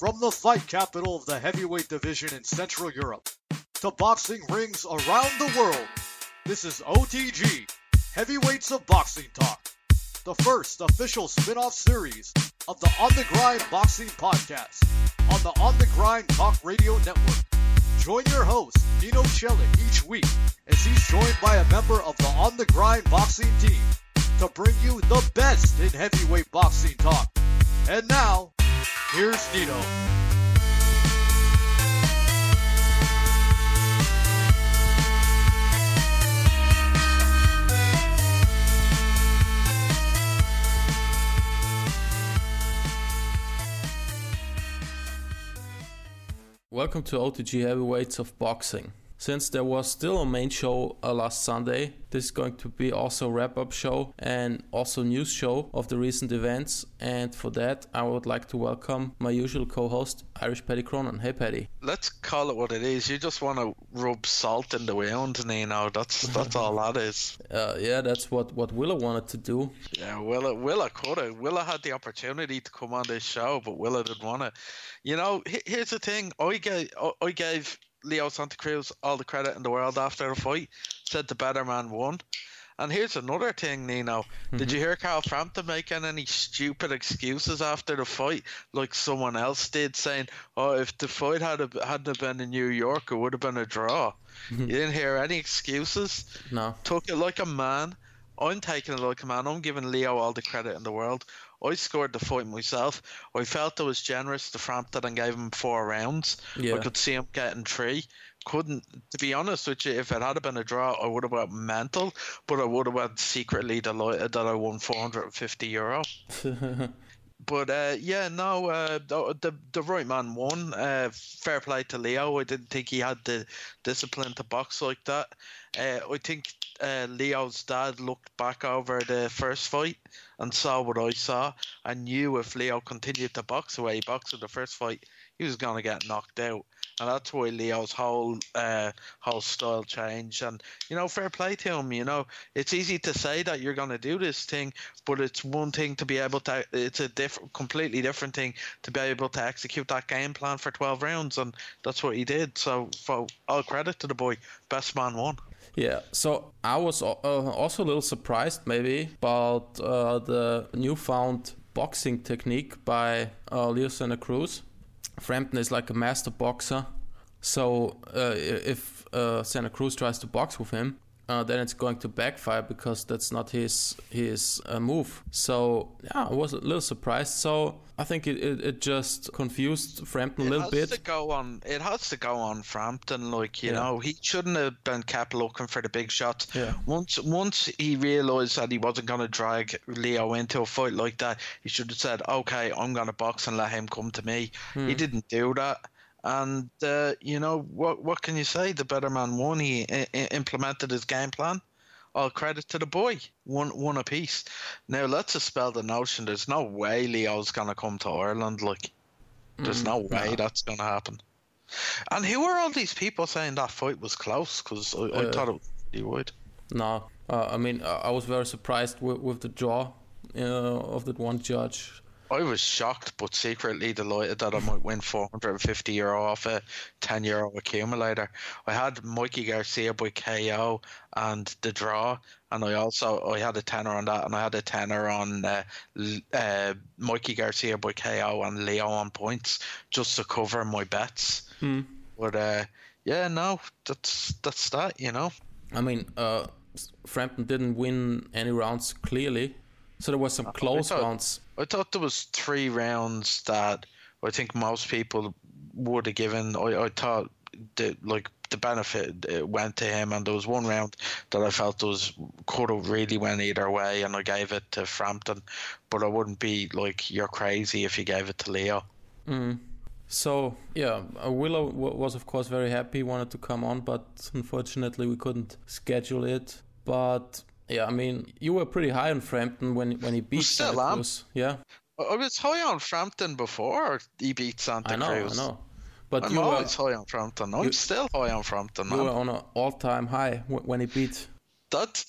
From the fight capital of the heavyweight division in Central Europe to boxing rings around the world, this is OTG, Heavyweights of Boxing Talk, the first official spin off series of the On the Grind Boxing Podcast on the On the Grind Talk Radio Network. Join your host, Nino Celic, each week as he's joined by a member of the On the Grind Boxing team to bring you the best in heavyweight boxing talk. And now, here's Nino. Welcome to OTG Heavyweights of Boxing. Since there was still a main show uh, last Sunday, this is going to be also a wrap-up show and also news show of the recent events. And for that, I would like to welcome my usual co-host, Irish Paddy Cronin. Hey, Paddy. Let's call it what it is. You just want to rub salt in the wound, Nino. That's that's all that is. Uh, yeah, that's what what Willa wanted to do. Yeah, Willa Willa could have. Willa had the opportunity to come on this show, but Willa didn't want it. You know, here's the thing. I gave I gave Leo Santa Cruz all the credit in the world after the fight. Said the better man won. And here's another thing, Nino. Mm-hmm. Did you hear Carl Frampton making any stupid excuses after the fight, like someone else did, saying, "Oh, if the fight had a, hadn't been in New York, it would have been a draw." Mm-hmm. You didn't hear any excuses. No. Took it like a man. I'm taking it like a man. I'm giving Leo all the credit in the world. I scored the fight myself. I felt I was generous to Frampton and gave him four rounds. Yeah. I could see him getting three. Couldn't, to be honest with you, if it had been a draw, I would have went mental, but I would have been secretly delighted that I won 450 euro. but uh, yeah, no, uh, the, the, the right man won. Uh, fair play to Leo. I didn't think he had the discipline to box like that. Uh, I think uh, Leo's dad looked back over the first fight and saw what I saw and knew if Leo continued to box the way he boxed in the first fight, he was going to get knocked out. And that's why Leo's whole uh, whole style changed. And you know, fair play to him. You know, it's easy to say that you're going to do this thing, but it's one thing to be able to. It's a different, completely different thing to be able to execute that game plan for 12 rounds, and that's what he did. So, for all credit to the boy, best man won. Yeah, so I was uh, also a little surprised maybe about uh, the newfound boxing technique by uh, Leo Santa Cruz. Frampton is like a master boxer, so uh, if uh, Santa Cruz tries to box with him, uh, then it's going to backfire because that's not his his uh, move. So yeah, I was a little surprised. So I think it, it, it just confused Frampton a little bit. it bit. To go on, it has to go on Frampton. Like you yeah. know, he shouldn't have been kept looking for the big shots. Yeah. Once once he realised that he wasn't going to drag Leo into a fight like that, he should have said, "Okay, I'm going to box and let him come to me." Hmm. He didn't do that. And uh, you know what? What can you say? The better man won. He I- implemented his game plan. All credit to the boy. One one apiece. Now let's dispel the notion. There's no way Leo's gonna come to Ireland. Like, there's mm, no way no. that's gonna happen. And who are all these people saying that fight was close? Because I, uh, I, thought it he would. No, uh, I mean I was very surprised with, with the draw uh, of that one judge. I was shocked, but secretly delighted that I might win 450 euro off a 10 euro accumulator. I had Mikey Garcia by KO and the draw, and I also I had a tenner on that, and I had a tenner on uh, uh, Mikey Garcia by KO and Leo on points just to cover my bets. Hmm. But uh, yeah, no, that's that's that, you know. I mean, uh, Frampton didn't win any rounds clearly. So there was some close rounds. I thought there was three rounds that I think most people would have given. I, I thought that like the benefit went to him, and there was one round that I felt was could have really went either way, and I gave it to Frampton. But I wouldn't be like you're crazy if you gave it to Leo. Mm. So yeah, uh, Willa was of course very happy, wanted to come on, but unfortunately we couldn't schedule it. But yeah, I mean, you were pretty high on Frampton when when he beat Santa Cruz. Yeah. I was high on Frampton before he beat Santa I know, Cruz. I know. But I'm you always were, high on Frampton. I'm you, still high on Frampton. You were on an all-time high when he beat. That,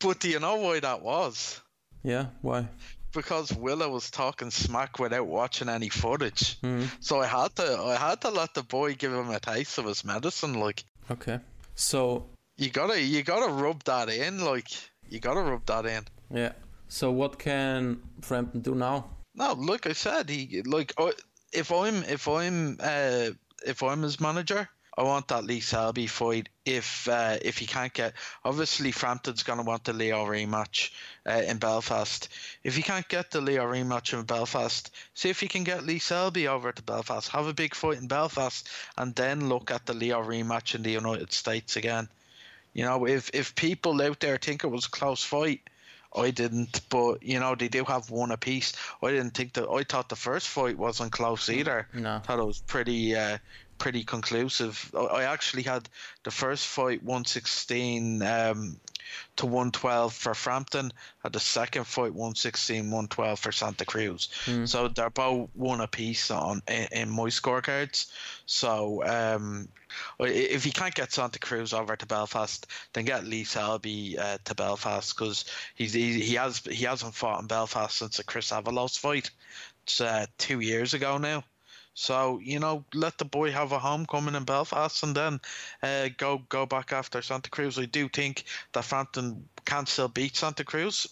but do you know why that was? Yeah, why? because Willa was talking smack without watching any footage. Mm. So I had to I had to let the boy give him a taste of his medicine. Like, Okay. So you gotta you gotta rub that in. Like, you gotta rub that in. yeah. So what can Frampton do now? No, like I said, he like uh, if I'm if I'm uh, if I'm his manager, I want that Lee Selby fight. If uh, if he can't get, obviously Frampton's gonna want the Leo rematch uh, in Belfast. If he can't get the Leo rematch in Belfast, see if he can get Lee Selby over to Belfast, have a big fight in Belfast, and then look at the Leo rematch in the United States again. You know, if if people out there think it was a close fight. I didn't, but you know they do have one apiece. I didn't think that. I thought the first fight wasn't close either. No. thought it was pretty, uh, pretty conclusive. I- I actually had the first fight one sixteen um, to one twelve for Frampton. Had the second fight 116, 112 for Santa Cruz. So they're both one apiece on in, in my scorecards. So um, if you can't get Santa Cruz over to Belfast, then get Lee Selby uh, to Belfast because he's he, he has he hasn't fought in Belfast since the Chris Avalos fight. It's uh, two years ago now. So you know, let the boy have a homecoming in Belfast, and then uh, go go back after Santa Cruz. I do think that Frampton can still beat Santa Cruz,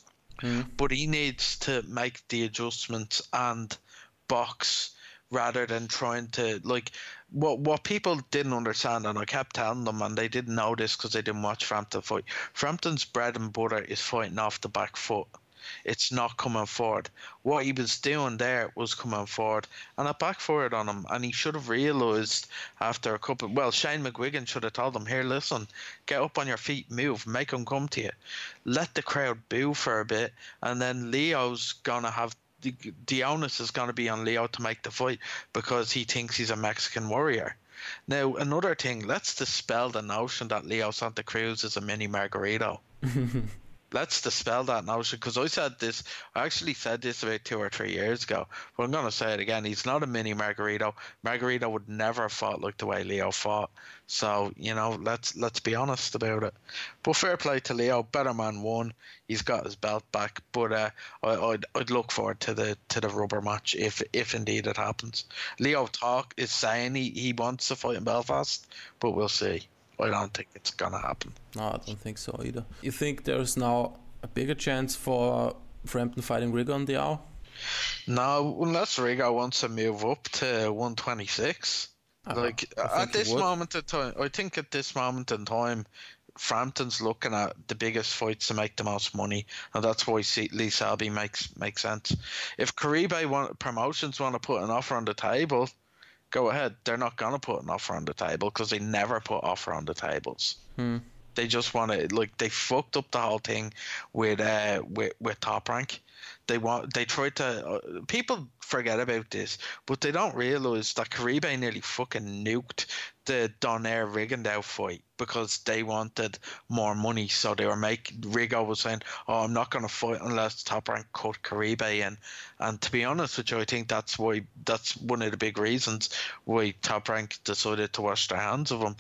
but he needs to make the adjustments and box rather than trying to like what what people didn't understand, and I kept telling them, and they didn't know this because they didn't watch Frampton fight. Frampton's bread and butter is fighting off the back foot. It's not coming forward. What he was doing there was coming forward, and it backfired on him. And he should have realised after a couple. Well, Shane McGuigan should have told him, "Here, listen, get up on your feet, move, make him come to you, let the crowd boo for a bit, and then Leo's gonna have the, the onus is going to be on Leo to make the fight because he thinks he's a Mexican warrior. Now, another thing, let's dispel the notion that Leo Santa Cruz is a mini Margarito. let's dispel that notion because I said this, I actually said this about two or three years ago, but I'm going to say it again. He's not a mini Margarito. Margarito would never have fought like the way Leo fought. So you know, let's let's be honest about it. But fair play to Leo. Better man won. He's got his belt back. But uh, I, I'd I'd look forward to the to the rubber match if if indeed it happens. Leo talk is saying he, he wants to fight in Belfast, but we'll see. I don't think it's gonna happen. No, I don't think so either. You think there's now a bigger chance for Frampton fighting Rigondeaux? No, unless Rigo wants to move up to 126. Uh, like at this moment in time, I think at this moment in time, Frampton's looking at the biggest fights to make the most money, and that's why Lee Selby makes makes sense. If Caribe want promotions want to put an offer on the table, go ahead. They're not gonna put an offer on the table because they never put offer on the tables. Hmm. They just want to like they fucked up the whole thing with uh with with top rank. They want they tried to uh, people forget about this, but they don't realize that Caribe nearly fucking nuked the Donaire Rigondeaux fight because they wanted more money. So they were making Rigo was saying, "Oh, I'm not going to fight unless Top Rank cut Caribe in." And to be honest with you, I think that's why that's one of the big reasons why Top Rank decided to wash their hands of him.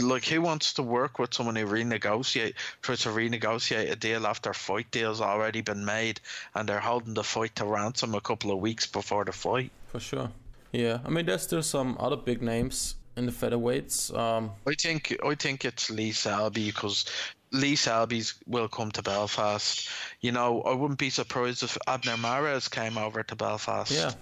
Like, who wants to work with someone who renegotiate tries to renegotiate a deal after fight deal's already been made and they're holding the fight to ransom a couple of weeks before the fight? For sure. Yeah, I mean, there's still some other big names in the featherweights. Um, I think I think it's Lee Selby because Lee Selby's will come to Belfast. You know, I wouldn't be surprised if Abner Mares came over to Belfast. yeah,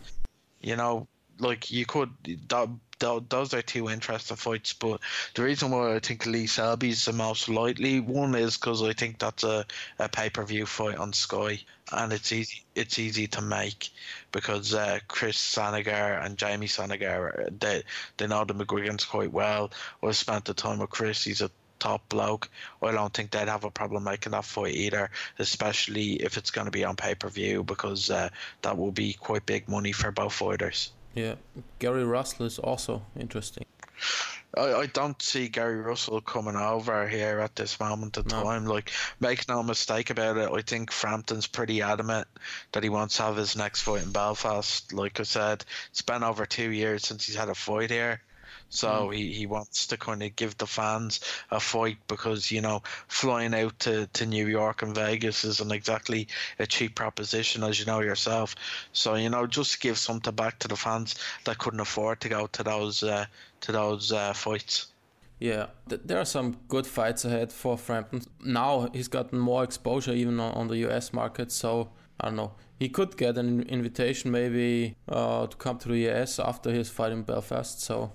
You know, like you could. That, those are two interesting fights, but the reason why I think Lee Selby's the most likely one is because I think that's a, a pay per view fight on Sky, and it's easy it's easy to make because uh, Chris Sanigar and Jamie Sanigar they they know the McGuigans quite well. I spent the time with Chris; he's a top bloke. I don't think they'd have a problem making that fight either, especially if it's going to be on pay per view because uh, that will be quite big money for both fighters. Yeah. Gary Russell is also interesting. I, I don't see Gary Russell coming over here at this moment in No. time. Like, make no mistake about it. I think Frampton's pretty adamant that he wants to have his next fight in Belfast. Like I said, it's been over two years since he's had a fight here. So mm. he, he wants to kind of give the fans a fight because, you know, flying out to, to New York and Vegas isn't exactly a cheap proposition, as you know yourself. So, you know, just give something back to the fans that couldn't afford to go to those uh, to those uh, fights. Yeah, there are some good fights ahead for Frampton. Now he's gotten more exposure even on the US market, so I don't know. He could get an invitation maybe uh, to come to the US after his fight in Belfast. So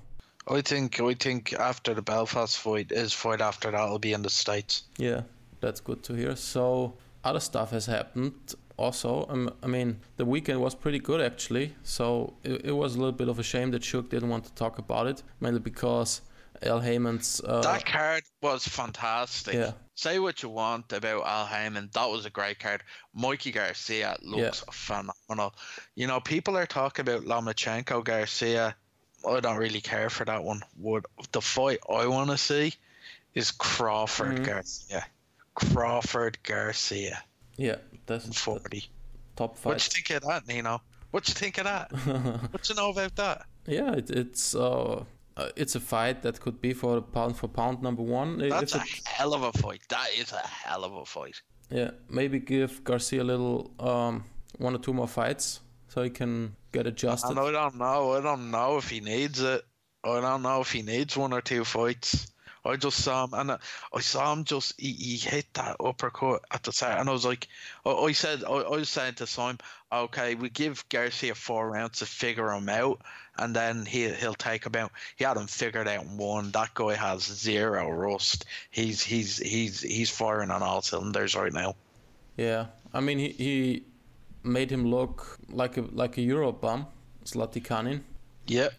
I think I think after the Belfast fight, his fight after that will be in the states. Yeah, that's good to hear. So other stuff has happened also. Um, I mean, the weekend was pretty good actually. So it, it was a little bit of a shame that Shuck didn't want to talk about it, mainly because Al Haymon's. Uh, that card was fantastic. Yeah. Say what you want about Al Haymon. That was a great card. Mikey Garcia looks yeah. phenomenal. You know, people are talking about Lomachenko Garcia. I don't really care for that one. What the fight I want to see is Crawford mm-hmm. Garcia. Crawford Garcia. Yeah, that's forty. Top five. What you think of that, Nino? What you think of that? what you know about that? Yeah, it, it's uh, uh, it's a fight that could be for pound for pound number one. That's a hell of a fight. That is a hell of a fight. Yeah, maybe give Garcia a little um, one or two more fights so he can get adjusted. I don't know. I don't know if he needs it. I don't know if he needs one or two fights. I just saw him, and I saw him just he, he hit that uppercut at the start, and I was like, I, I said, I, I was saying to Simon, okay, we give Garcia four rounds to figure him out, and then he he'll take him out. He had him figured out one. That guy has zero rust. He's he's he's he's firing on all cylinders right now. Yeah, I mean he, he made him look like a like a Euro bum, Zlaticanin. Yep.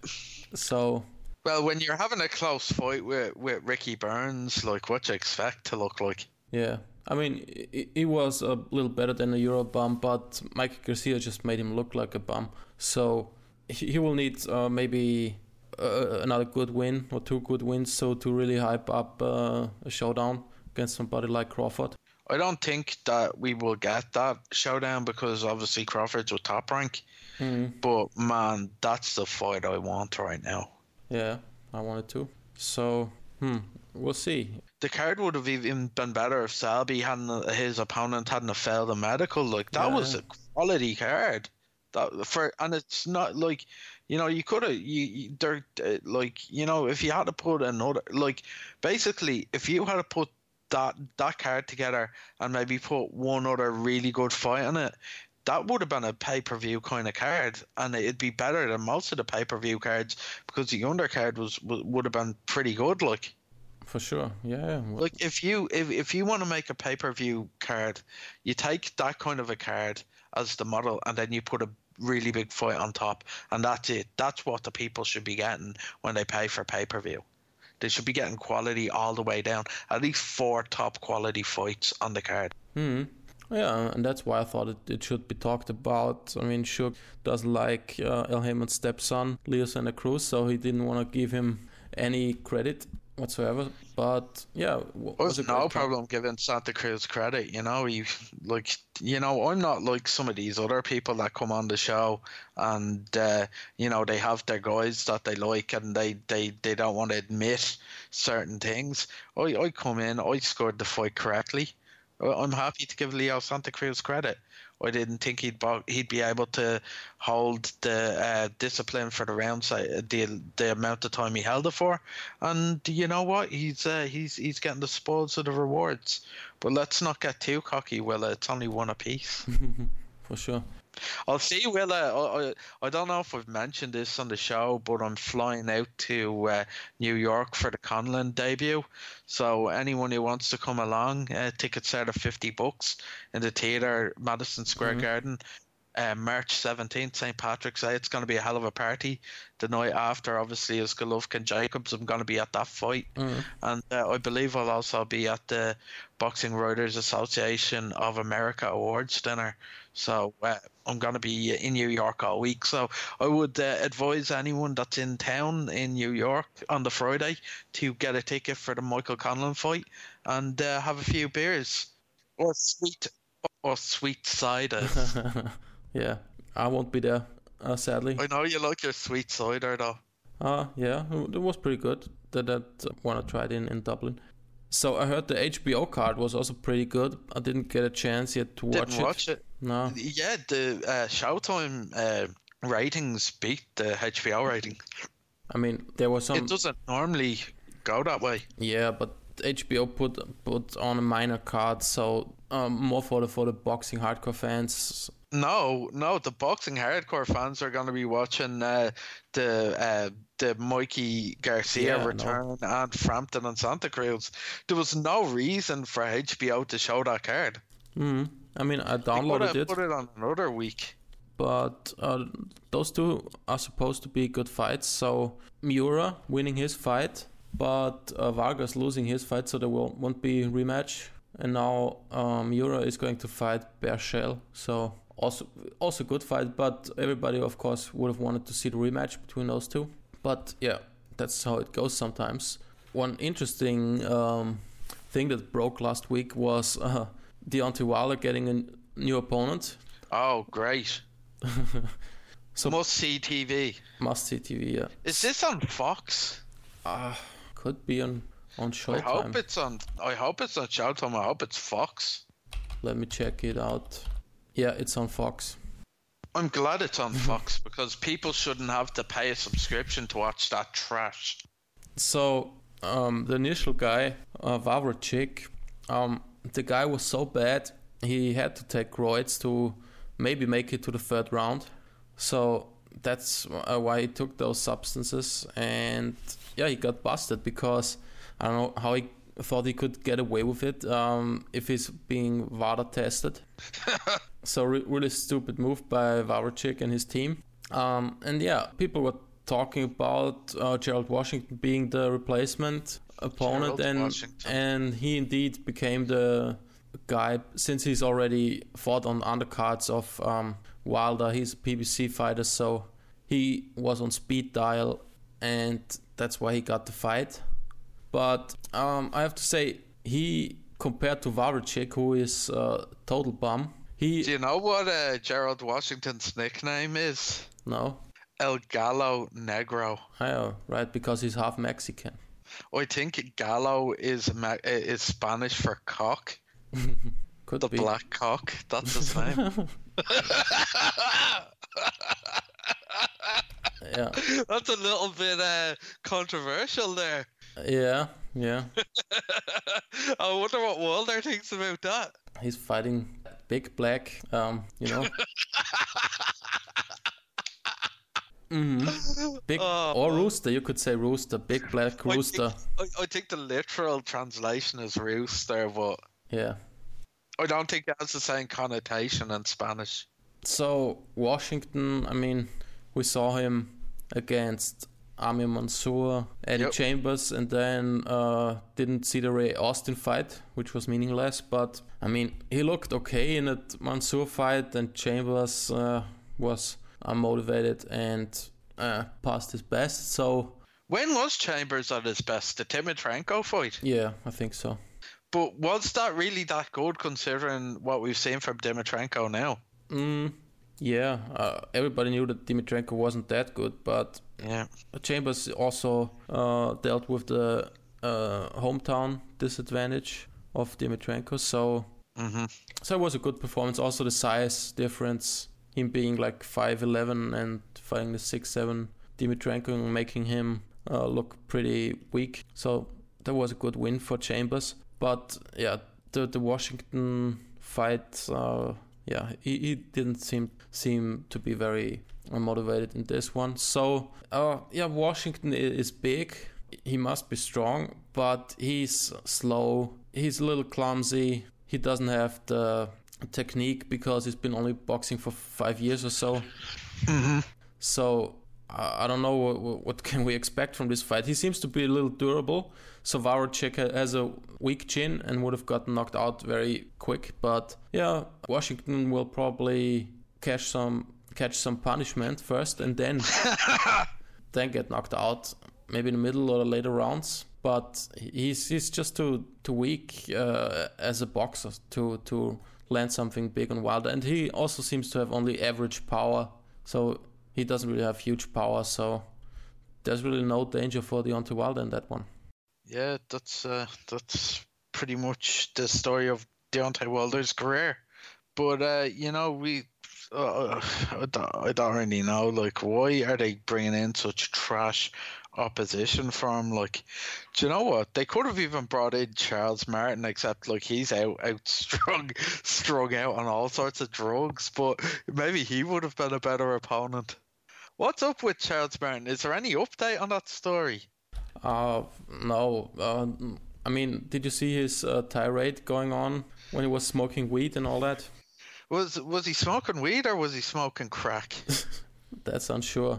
So well, when you're having a close fight with, with Ricky Burns, like what you expect to look like? Yeah, I mean, he was a little better than a Euro bum, but Mike Garcia just made him look like a bum. So he will need uh, maybe uh, another good win or two good wins so to really hype up uh, a showdown against somebody like Crawford. I don't think that we will get that showdown because obviously Crawford's a top rank. Mm. But man, that's the fight I want right now. Yeah, I wanted to. So, hmm, we'll see. The card would have even been better if Selby hadn't his opponent hadn't failed the medical. Like that yeah. was a quality card. That for and it's not like you know you could have you, you they're uh, like you know if you had to put another like basically if you had to put that that card together and maybe put one other really good fight on it that would have been a pay per view kind of card, and it'd be better than most of the pay per view cards because the undercard was would have been pretty good. Like, for sure, yeah. Like if you if if you want to make a pay per view card, you take that kind of a card as the model, and then you put a really big fight on top, and that's it. That's what the people should be getting when they pay for pay per view. They should be getting quality all the way down. At least four top quality fights on the card. Hmm. Yeah, and that's why I thought it, it should be talked about. I mean, Shuck doesn't like uh, Al Haymon's stepson, Leo Santa Cruz, so he didn't want to give him any credit whatsoever. But yeah, was no problem giving Santa Cruz credit. You know, you like, you know, I'm not like some of these other people that come on the show and uh, you know they have their guys that they like and they they they don't want to admit certain things. I I come in, I scored the fight correctly. I'm happy to give Leo Santa Cruz credit. I didn't think he'd he'd be able to hold the uh, discipline for the rounds, the the amount of time he held it for, and you know what? He's uh, he's he's getting the spoils of the rewards. But let's not get too cocky, Willa. It's only one apiece. for sure. I'll see, Willa. I, I, I don't know if I've mentioned this on the show, but I'm flying out to uh, New York for the Conlan debut. So anyone who wants to come along, uh, tickets are at 50 bucks in the theatre, Madison Square mm-hmm. Garden. Uh, March 17th, St. Patrick's Day. It's going to be a hell of a party. The night after, obviously, is Golovkin Jacobs. I'm going to be at that fight. Mm. And uh, I believe I'll also be at the Boxing Writers Association of America Awards dinner. So uh, I'm going to be in New York all week. So I would uh, advise anyone that's in town in New York on the Friday to get a ticket for the Michael Conlan fight and uh, have a few beers or sweet or sweet cider. Yeah, I won't be there, uh, sadly. I know you like your sweet cider though. Uh, yeah, it was pretty good. That that one I tried in in Dublin. So I heard the HBO card was also pretty good. I didn't get a chance yet to watch Didn't it. watch it. No. Yeah, the uh, Showtime uh, ratings beat the HBO rating. I mean, there was some. it doesn't normally go that way. Yeah, but HBO put put on a minor card, so um, more for the for the boxing hardcore fans. No, no, the boxing hardcore fans are going to be watching uh, the uh, the Mikey Garcia Yeah, no. return and Frampton and Santa Cruz. There was no reason for HBO to show that card. Mm. I mean, I downloaded it, put it on another week. but uh, those two are supposed to be good fights. So Miura winning his fight, but uh, Vargas losing his fight, so there will, won't be rematch. And now um, Miura is going to fight Berchelt, so also also good fight. But everybody, of course, would have wanted to see the rematch between those two. But yeah, that's how it goes sometimes. One interesting um, thing that broke last week was uh, Deontay Wilder getting a new opponent. Oh, great! So- Must see TV. Must see TV. Yeah, Is this on Fox? uh, could be on on Showtime. I hope it's on. I hope it's on Showtime. I hope it's Fox. Let me check it out. Yeah, it's on Fox. I'm glad it's on Fox because people shouldn't have to pay a subscription to watch that trash. So um, the initial guy, uh, Wawrzyk, um, the guy was so bad he had to take roids to maybe make it to the third round. So that's uh, why he took those substances, and yeah, he got busted because I don't know how he thought he could get away with it um, if he's being VADA tested. so re- really stupid move by Wawrzyk and his team. Um, and yeah, people were talking about uh, Gerald Washington being the replacement opponent, Gerald and Washington. and he indeed became the guy since he's already fought on undercards of um, Wilder. He's a PBC fighter, so he was on speed dial, and that's why he got the fight. But um, I have to say, he compared to Wawrzyk, who is uh, total bum. He Do you know what uh, Gerald Washington's nickname is? no, El Gallo Negro. Know, right? Because he's half Mexican. I think Gallo is uh, is Spanish for cock. Could The be. black cock. That's his name. Yeah, That's a little bit uh, controversial there. Yeah, yeah. I wonder what Wilder thinks about that. He's fighting big black. Um, you know. Mm-hmm. Big Oh, or rooster, you could say rooster, big black I rooster. think, I, I think the literal translation is rooster, but Yeah. I don't think it has the same connotation in Spanish. So Washington, I mean, we saw him against Amir Mansour, Eddie Yep. Chambers, and then uh, didn't see the Ray Austin fight, which was meaningless. But I mean, he looked okay in that Mansour fight, and Chambers uh, was unmotivated and uh, passed his best. So When was Chambers at his best? The Dimitrenko fight? yeah, I think so. But was that really that good considering what we've seen from Dimitrenko now? Mm, yeah, uh, everybody knew that Dimitrenko wasn't that good, but Yeah. Chambers also uh, dealt with the uh, hometown disadvantage of Dimitrenko, so hmm so it was a good performance. Also the size difference, him being like five eleven and fighting the six seven Dimitrenko, and making him uh, look pretty weak. So that was a good win for Chambers. But yeah, the the Washington fight, uh, yeah, he, he didn't seem seem to be very motivated in this one. So uh, yeah, Washington is big. He must be strong, but he's slow. He's a little clumsy. He doesn't have the technique because he's been only boxing for five years or so. hmm So I don't know what, what can we expect from this fight. He seems to be a little durable. So Wawrzyk has a weak chin and would have gotten knocked out very quick. But yeah, Washington will probably catch some catch some punishment first and then then get knocked out, maybe in the middle or the later rounds. But he's he's just too too weak uh, as a boxer to to land something big on Wilder, and he also seems to have only average power. So he doesn't really have huge power. So there's really no danger for Deontay Wilder in that one. Yeah, that's uh, that's pretty much the story of Deontay Wilder's career. But uh, you know, we uh, I, don't, I don't really know. Like, why are they bringing in such trash opposition for him? Like, do you know what? They could have even brought in Charles Martin, except like he's out out strung strung out on all sorts of drugs. But maybe he would have been a better opponent. What's up with Charles Martin? Is there any update on that story? Uh, no. Uh, I mean, did you see his uh, tirade going on when he was smoking weed and all that? Was was he smoking weed or was he smoking crack? That's unsure.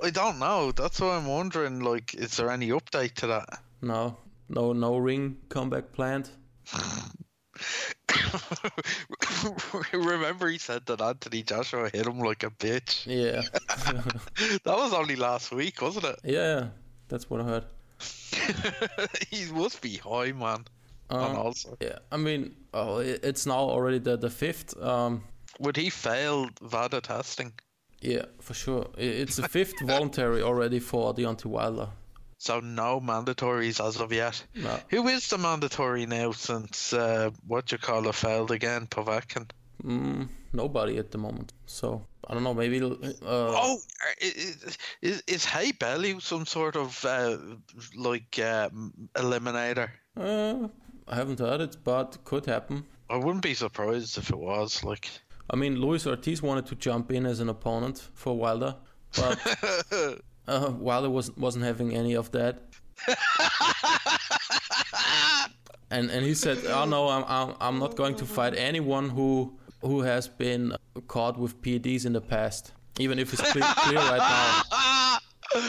I don't know. That's why I'm wondering. Like, is there any update to that? No, no, no ring comeback planned. Remember, he said that Anthony Joshua hit him like a bitch. Yeah. that was only last week, wasn't it? Yeah, that's what I heard. he must be high, man. Um, also. Yeah, I mean, oh, it's now already the the fifth. Um, Would he fail VADA testing? Yeah, for sure. It's the fifth voluntary already for Deontay Wilder. So no mandatories as of yet. No. Who is the mandatory now since uh, what you call it failed again, Povetkin? Mm, nobody at the moment. So I don't know. Maybe. Uh, oh, is, is is Haye Bellew some sort of uh, like uh, eliminator? Uh, I haven't heard it, but could happen. I wouldn't be surprised if it was. Like, I mean, Luis Ortiz wanted to jump in as an opponent for Wilder, but uh, Wilder was wasn't having any of that. and and he said, "Oh no, I'm I'm I'm not going to fight anyone who who has been caught with PEDs in the past, even if it's clear, clear right now."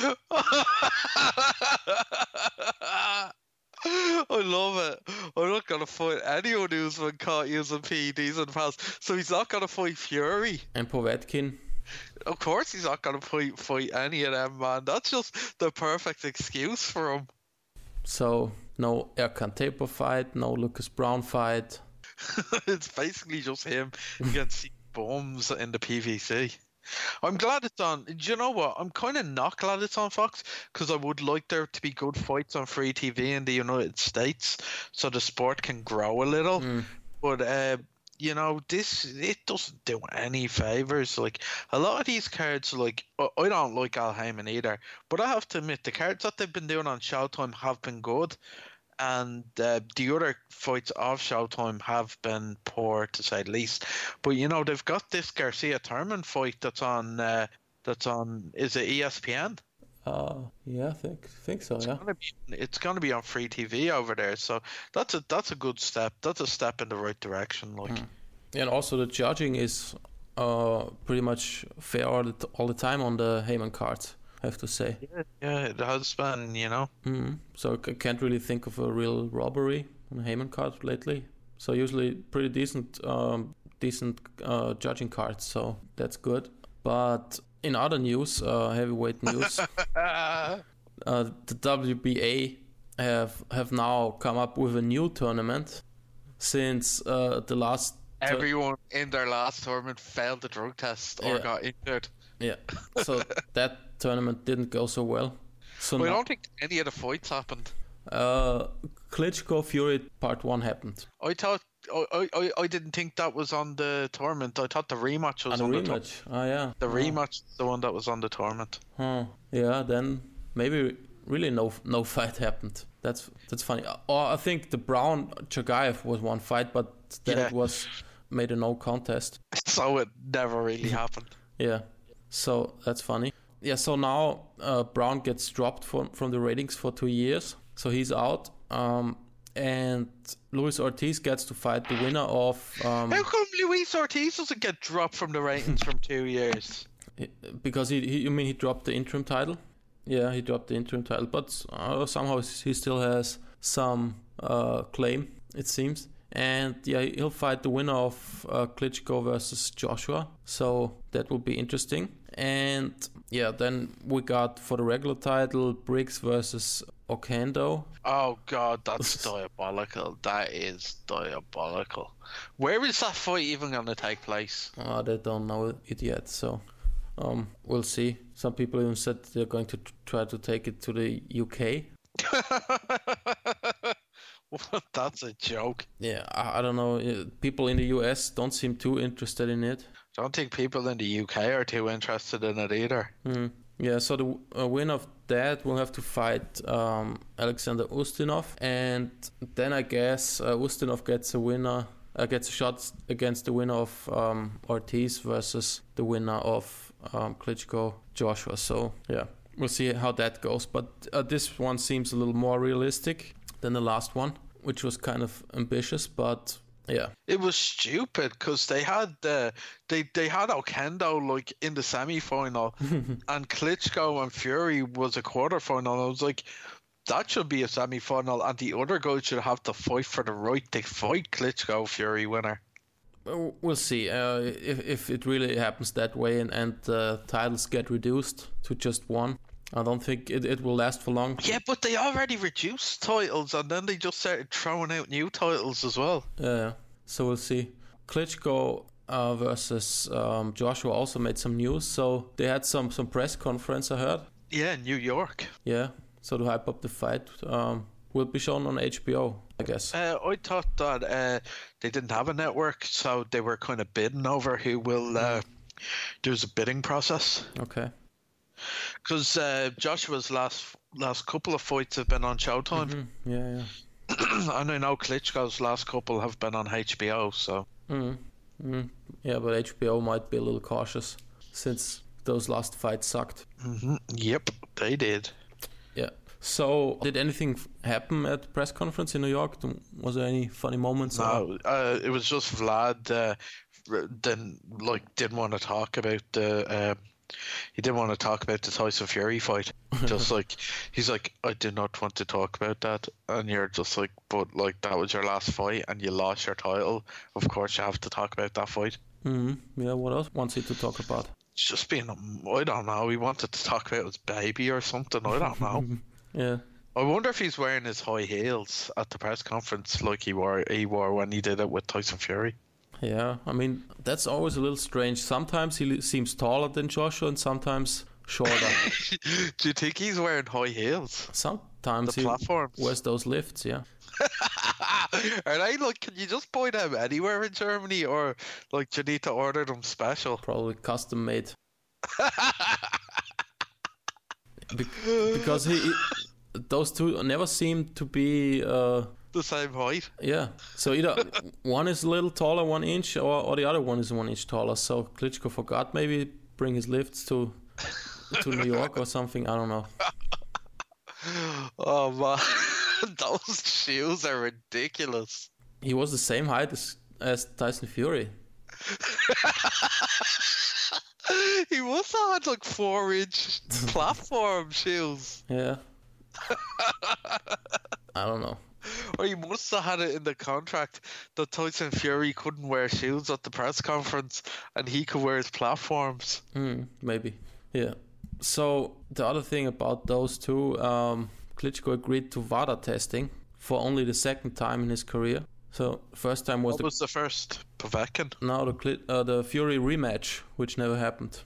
I love it. I'm not gonna fight anyone who's been caught using PEDs in the past. So he's not gonna fight Fury. And Povetkin. Of course he's not gonna fight fight any of them, man. That's just the perfect excuse for him. So no Erkan Teper fight, no Lucas Browne fight. it's basically just him against bombs in the PBC. I'm glad it's on. Do you know what? I'm kind of not glad it's on Fox because I would like there to be good fights on free TV in the United States so the sport can grow a little. Mm. But uh, you know, this it doesn't do any favors. Like a lot of these cards, like I don't like Al Haymon either, but I have to admit the cards that they've been doing on Showtime have been good and uh, the other fights of Showtime have been poor to say the least. But you know they've got this Garcia Thurman fight that's on uh, that's on is it ESPN? Uh, yeah, I think think so. It's yeah, gonna be, it's going to be on free TV over there, so that's a that's a good step. That's a step in the right direction. Like, mm. and also the judging is uh pretty much fair all the, all the time on the Haymon cards. I have to say. Yeah, yeah, it has been, you know. Mm-hmm. So I can't really think of a real robbery on a Haymon card lately. So usually pretty decent, um, decent uh, judging cards. So that's good. But in other news, uh, heavyweight news, uh, the WBA have have now come up with a new tournament since uh, the last. Everyone in their last tournament failed the drug test or Yeah. got injured. Yeah. So that tournament didn't go so well. So Well, now, don't think any of the fights happened. uh, Klitschko Fury Part One happened. I thought I, I, I didn't think that was on the tournament. I thought the rematch was And on the rematch. Oh yeah. The Oh. rematch the one that was on the tournament. Huh. Yeah. Then maybe really no no fight happened. That's that's funny. Or I think the Brown Chagayev was one fight, but then Yeah. it was made a no contest. So it never really happened. Yeah. So that's funny. Yeah. So now uh, Brown gets dropped from from the ratings for two years, so he's out. Um, and Luis Ortiz gets to fight the winner of um, How come Luis Ortiz doesn't get dropped from the ratings from two years? because he, he you mean he dropped the interim title? Yeah, he dropped the interim title, but uh, somehow he still has some uh, claim, it seems. And yeah, he'll fight the winner of uh, Klitschko versus Joshua, so that will be interesting. And yeah, then we got for the regular title Briggs versus Oquendo. Oh god, that's diabolical. That is diabolical. Where is that fight even going to take place? Uh, they don't know it yet, so um, we'll see. Some people even said they're going to try to take it to the UK. That's a joke. Yeah, I, I, don't know. People in the US don't seem too interested in it. I don't think people in the UK are too interested in it either. Mm. Yeah, so the uh, winner of that will have to fight um, Alexander Ustinov, and then I guess uh, Ustinov gets a winner, uh, gets a shot against the winner of um, Ortiz versus the winner of um, Klitschko Joshua. So yeah, we'll see how that goes. But uh, this one seems a little more realistic than the last one, which was kind of ambitious, but yeah, it was stupid because they had uh, they they had Oquendo like in the semi final, and Klitschko and Fury was a quarter final. I was like, that should be a semi final, and the other guys should have to fight for the right to fight Klitschko Fury winner. We'll see uh, if if it really happens that way, and and uh, titles get reduced to just one. I don't think it, it will last for long. Yeah, but they already reduced titles and then they just started throwing out new titles as well. Yeah, so we'll see. Klitschko uh, versus um, Joshua also made some news. So they had some, some press conference, I heard. Yeah, in New York. Yeah, so to hype up the fight. Um, will be shown on HBO, I guess. Uh, I thought that uh, they didn't have a network, so they were kind of bidding over who will. Uh, there's a bidding process. Okay because uh, Joshua's last last couple of fights have been on Showtime. Mm-hmm. Yeah, yeah. and I know Klitschko's last couple have been on HBO. So. Mm. Mm. Yeah, but HBO might be a little cautious since those last fights sucked. Mm-hmm. Yep, they did. Yeah. So, did anything happen at the press conference in New York? Was there any funny moments? No, uh, it was just Vlad. Uh, didn't like didn't want to talk about the uh, he didn't want to talk about the Tyson Fury fight. just like he's like, I do not want to talk about that, and you're just like, but like that was your last fight, and you lost your title. Of course, you have to talk about that fight. Mm-hmm. Yeah. What else wants he to talk about? Just being, I don't know. He wanted to talk about his baby or something. I don't know. yeah. I wonder if he's wearing his high heels at the press conference like he wore he wore when he did it with Tyson Fury. Yeah, I mean that's always a little strange. Sometimes he seems taller than Joshua, and sometimes shorter. Do you think he's wearing high heels? Sometimes the he platforms. wears those lifts. Yeah. Are they like? Can you just buy them anywhere in Germany, or like do you need to order them special? Probably custom made. Be- because he, he, those two never seem to be. Uh, the same height. Yeah. So either one is a little taller, one inch, or, or the other one is one inch taller. So Klitschko forgot maybe bring his lifts to to New York or something. I don't know. Oh man, those shoes are ridiculous. He was the same height as, as Tyson Fury. he have had like four inch platform shoes. Yeah. I don't know. Or he must have had it in the contract that Tyson Fury couldn't wear shoes at the press conference and he could wear his platforms. Mm, maybe. Yeah. So the other thing about those two, um, Klitschko agreed to WADA testing for only the second time in his career. So first time was what the, was the first Povetkin? No, the uh, the Fury rematch, which never happened.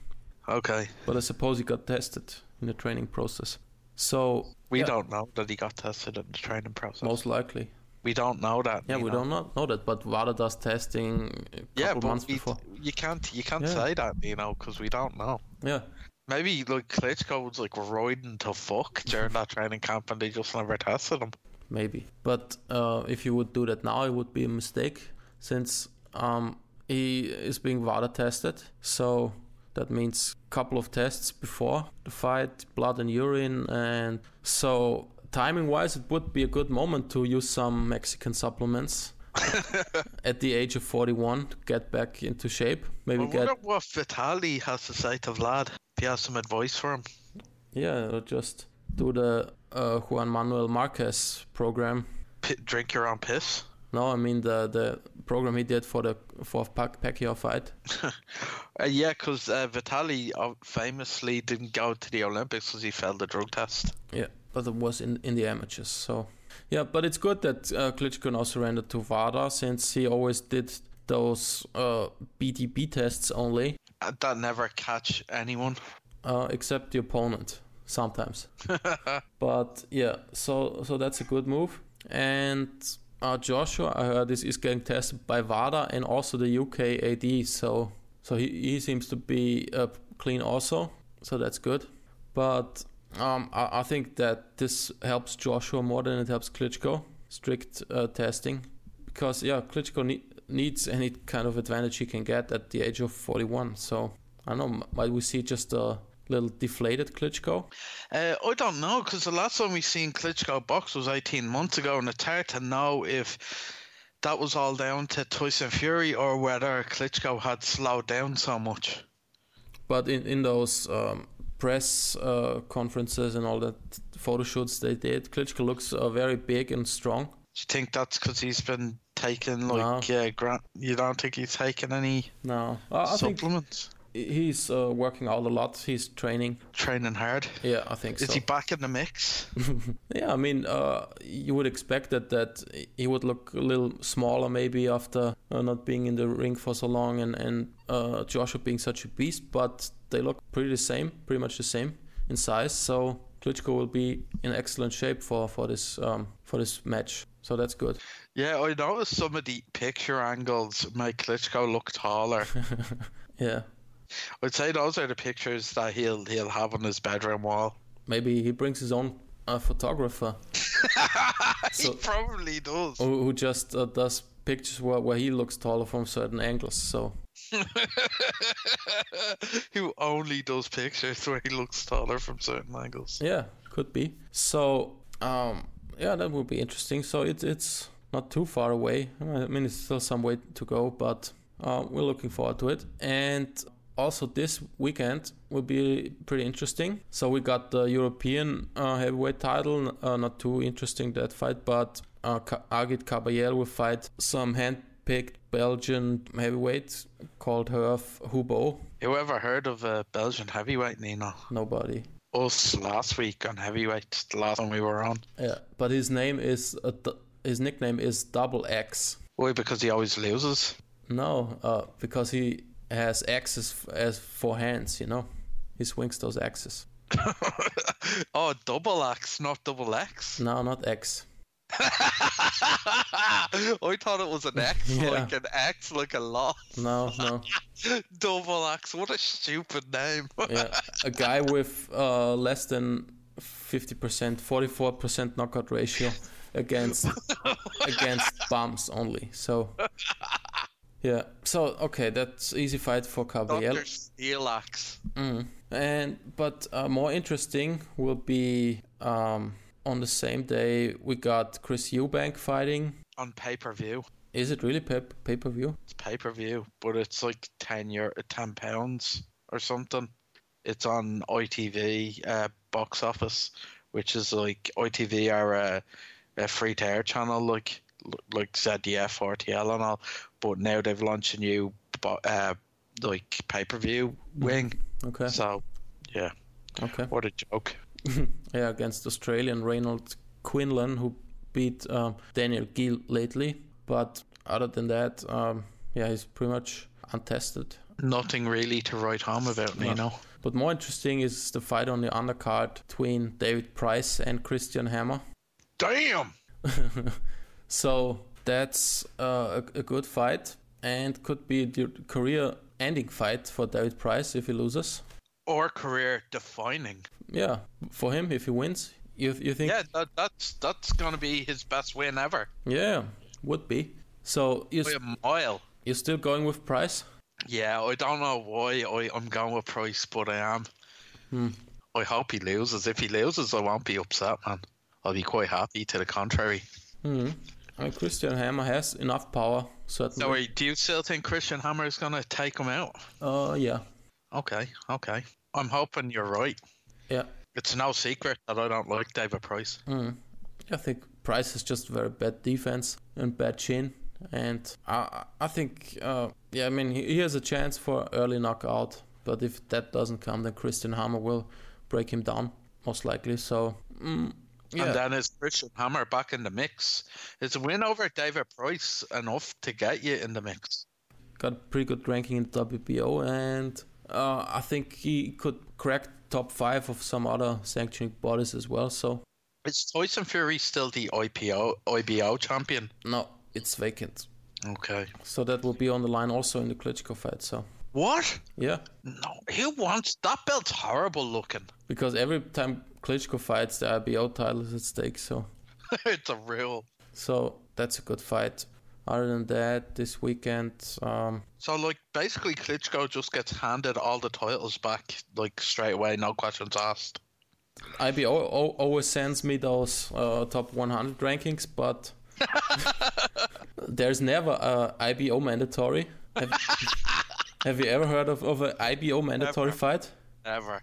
Okay. But I suppose he got tested in the training process. So we yeah. don't know that he got tested in the training process. Most likely. We don't know that. Yeah, we know. don't know, know that, but WADA does testing a yeah, months we, before. You can't you can't yeah. say that, you know, because we don't know. Yeah. Maybe like Klitschko was like riding to fuck during that training camp, and they just never tested him. Maybe, but uh, if you would do that now, it would be a mistake, since um, he is being WADA tested. So that means a couple of tests before the fight, blood and urine, and so timing wise, it would be a good moment to use some Mexican supplements. at the age of 41 to get back into shape. Maybe I get. what Vitali has to say to Vlad. If he has some advice for him. Yeah, just do the uh, Juan Manuel Marquez program. P- drink your own piss. No, I mean the the program he did for the fourth Pac- Pacquiao fight. uh, yeah, because uh, Vitali uh, famously didn't go to the Olympics because he failed the drug test. Yeah, but it was in in the amateurs. So yeah, but it's good that uh, Klitschko now surrendered to WADA since he always did those uh, BTB tests only. Uh, that never catch anyone. uh, except the opponent sometimes. but yeah, so so that's a good move. And uh, Joshua, I heard, is, is getting tested by WADA and also the UK AD. So so he, he seems to be uh, clean also. So that's good. But um, I, I, think that this helps Joshua more than it helps Klitschko. Strict uh, testing, because yeah, Klitschko ne- needs any kind of advantage he can get at the age of 41. So I don't know. Might we see just a little deflated Klitschko? Uh, I don't know because the last time we seen Klitschko box was 18 months ago, and it's hard to know if that was all down to Tyson Fury or whether Klitschko had slowed down so much. But in in those um, press uh, conferences and all that photo shoots they did, Klitschko looks uh, very big and strong. Do you think that's because he's been taking like no. grant? You don't think he's taken any no I, supplements? He's uh, working out a lot. He's training. Training hard. Yeah, I think so. Is so. he back in the mix? yeah, I mean, uh, you would expect that that he would look a little smaller maybe after uh, not being in the ring for so long and and uh, Joshua being such a beast, but they look pretty the same, pretty much the same in size. So Klitschko will be in excellent shape for for this um, for this match. So that's good. Yeah, I noticed some of the picture angles make Klitschko look taller. yeah, I'd say those are the pictures that he'll he'll have on his bedroom wall. Maybe he brings his own uh, photographer. so, he probably does. Who, who just uh, does pictures where, where he looks taller from certain angles. So. who only does pictures where he looks taller from certain angles. Yeah, could be. So, um, yeah, that would be interesting. So it's it's not too far away. I mean, it's still some way to go, but uh, we're looking forward to it. And also this weekend will be pretty interesting. So we got the European uh, heavyweight title, uh, not too interesting that fight, but uh, Agit Kabayel will fight some hand-picked Belgian heavyweight called Herve Hubeaux. You ever heard of a Belgian heavyweight, Nino? Nobody. Us last week on heavyweight, the last time we were on. Yeah, but his name is his nickname is Double X. Why? Because he always loses. No, uh, because he has axes as four hands, you know. He swings those axes. oh, double axe, not double X. No, not X. I thought it was an X, yeah. like an X, like a lot. No, no. double axe. what a stupid name. yeah, a guy with uh, less than fifty percent, forty-four percent knockout ratio against against bumps only. So yeah. So okay, that's easy fight for Kabayel. Doctor Steelax. Mm. And but uh, more interesting will be um, on the same day we got Chris Eubank fighting on pay per view. Is it really pay pay per view? It's pay per view, but it's like ten year ten pounds or something. It's on ITV uh, box office, which is like ITV are a, a free to air channel, like like ZDF, RTL, and all. But now they've launched a new uh, like pay per view wing. Okay. So, yeah. Okay. What a joke. yeah, against Australian Renold Quinlan, who beat um, Daniel Geale lately. But other than that, um, yeah, he's pretty much untested. Nothing really to write home about, no. you know. But more interesting is the fight on the undercard between David Price and Christian Hammer. Damn! So that's uh, a, a, good fight and could be the career-ending fight for David Price if he loses. Or career-defining. Yeah, for him if he wins. You you think? Yeah, that, that's that's gonna be his best win ever. Yeah, would be. So you a mile. You're still going with Price? Yeah, I don't know why I, I'm going with Price, but I am. Hmm. I hope he loses. If he loses, I won't be upset, man. I'll be quite happy. To the contrary. Hmm. Christian Hammer has enough power, certainly. So, wait, do you still think Christian Hammer is going to take him out? Uh, yeah. Okay, okay. I'm hoping you're right. Yeah. It's no secret that I don't like David Price. Mm. I think Price is just very bad defense and bad chin. And I, I think, uh, yeah, I mean, he, he has a chance for early knockout. But if that doesn't come, then Christian Hammer will break him down, most likely. So, mm, yeah. And then is Christian Hammer back in the mix? Is a win over David Price enough to get you in the mix? Got pretty good ranking in the WBO, and uh, I think he could crack top five of some other sanctioning bodies as well. So is Tyson Fury still the IPO IBO champion? No, it's vacant. Okay. So that will be on the line also in the Klitschko fight. So. What? Yeah. No, who wants that belt's horrible looking. Because every time Klitschko fights, the IBO title is at stake. So. it's a real. So that's a good fight. Other than that, this weekend. Um, so like basically, Klitschko just gets handed all the titles back like straight away, no questions asked. IBO always sends me those uh, top 100 rankings, but there's never a IBO mandatory. Have, have, you ever heard of, of an IBO mandatory never. fight? Never.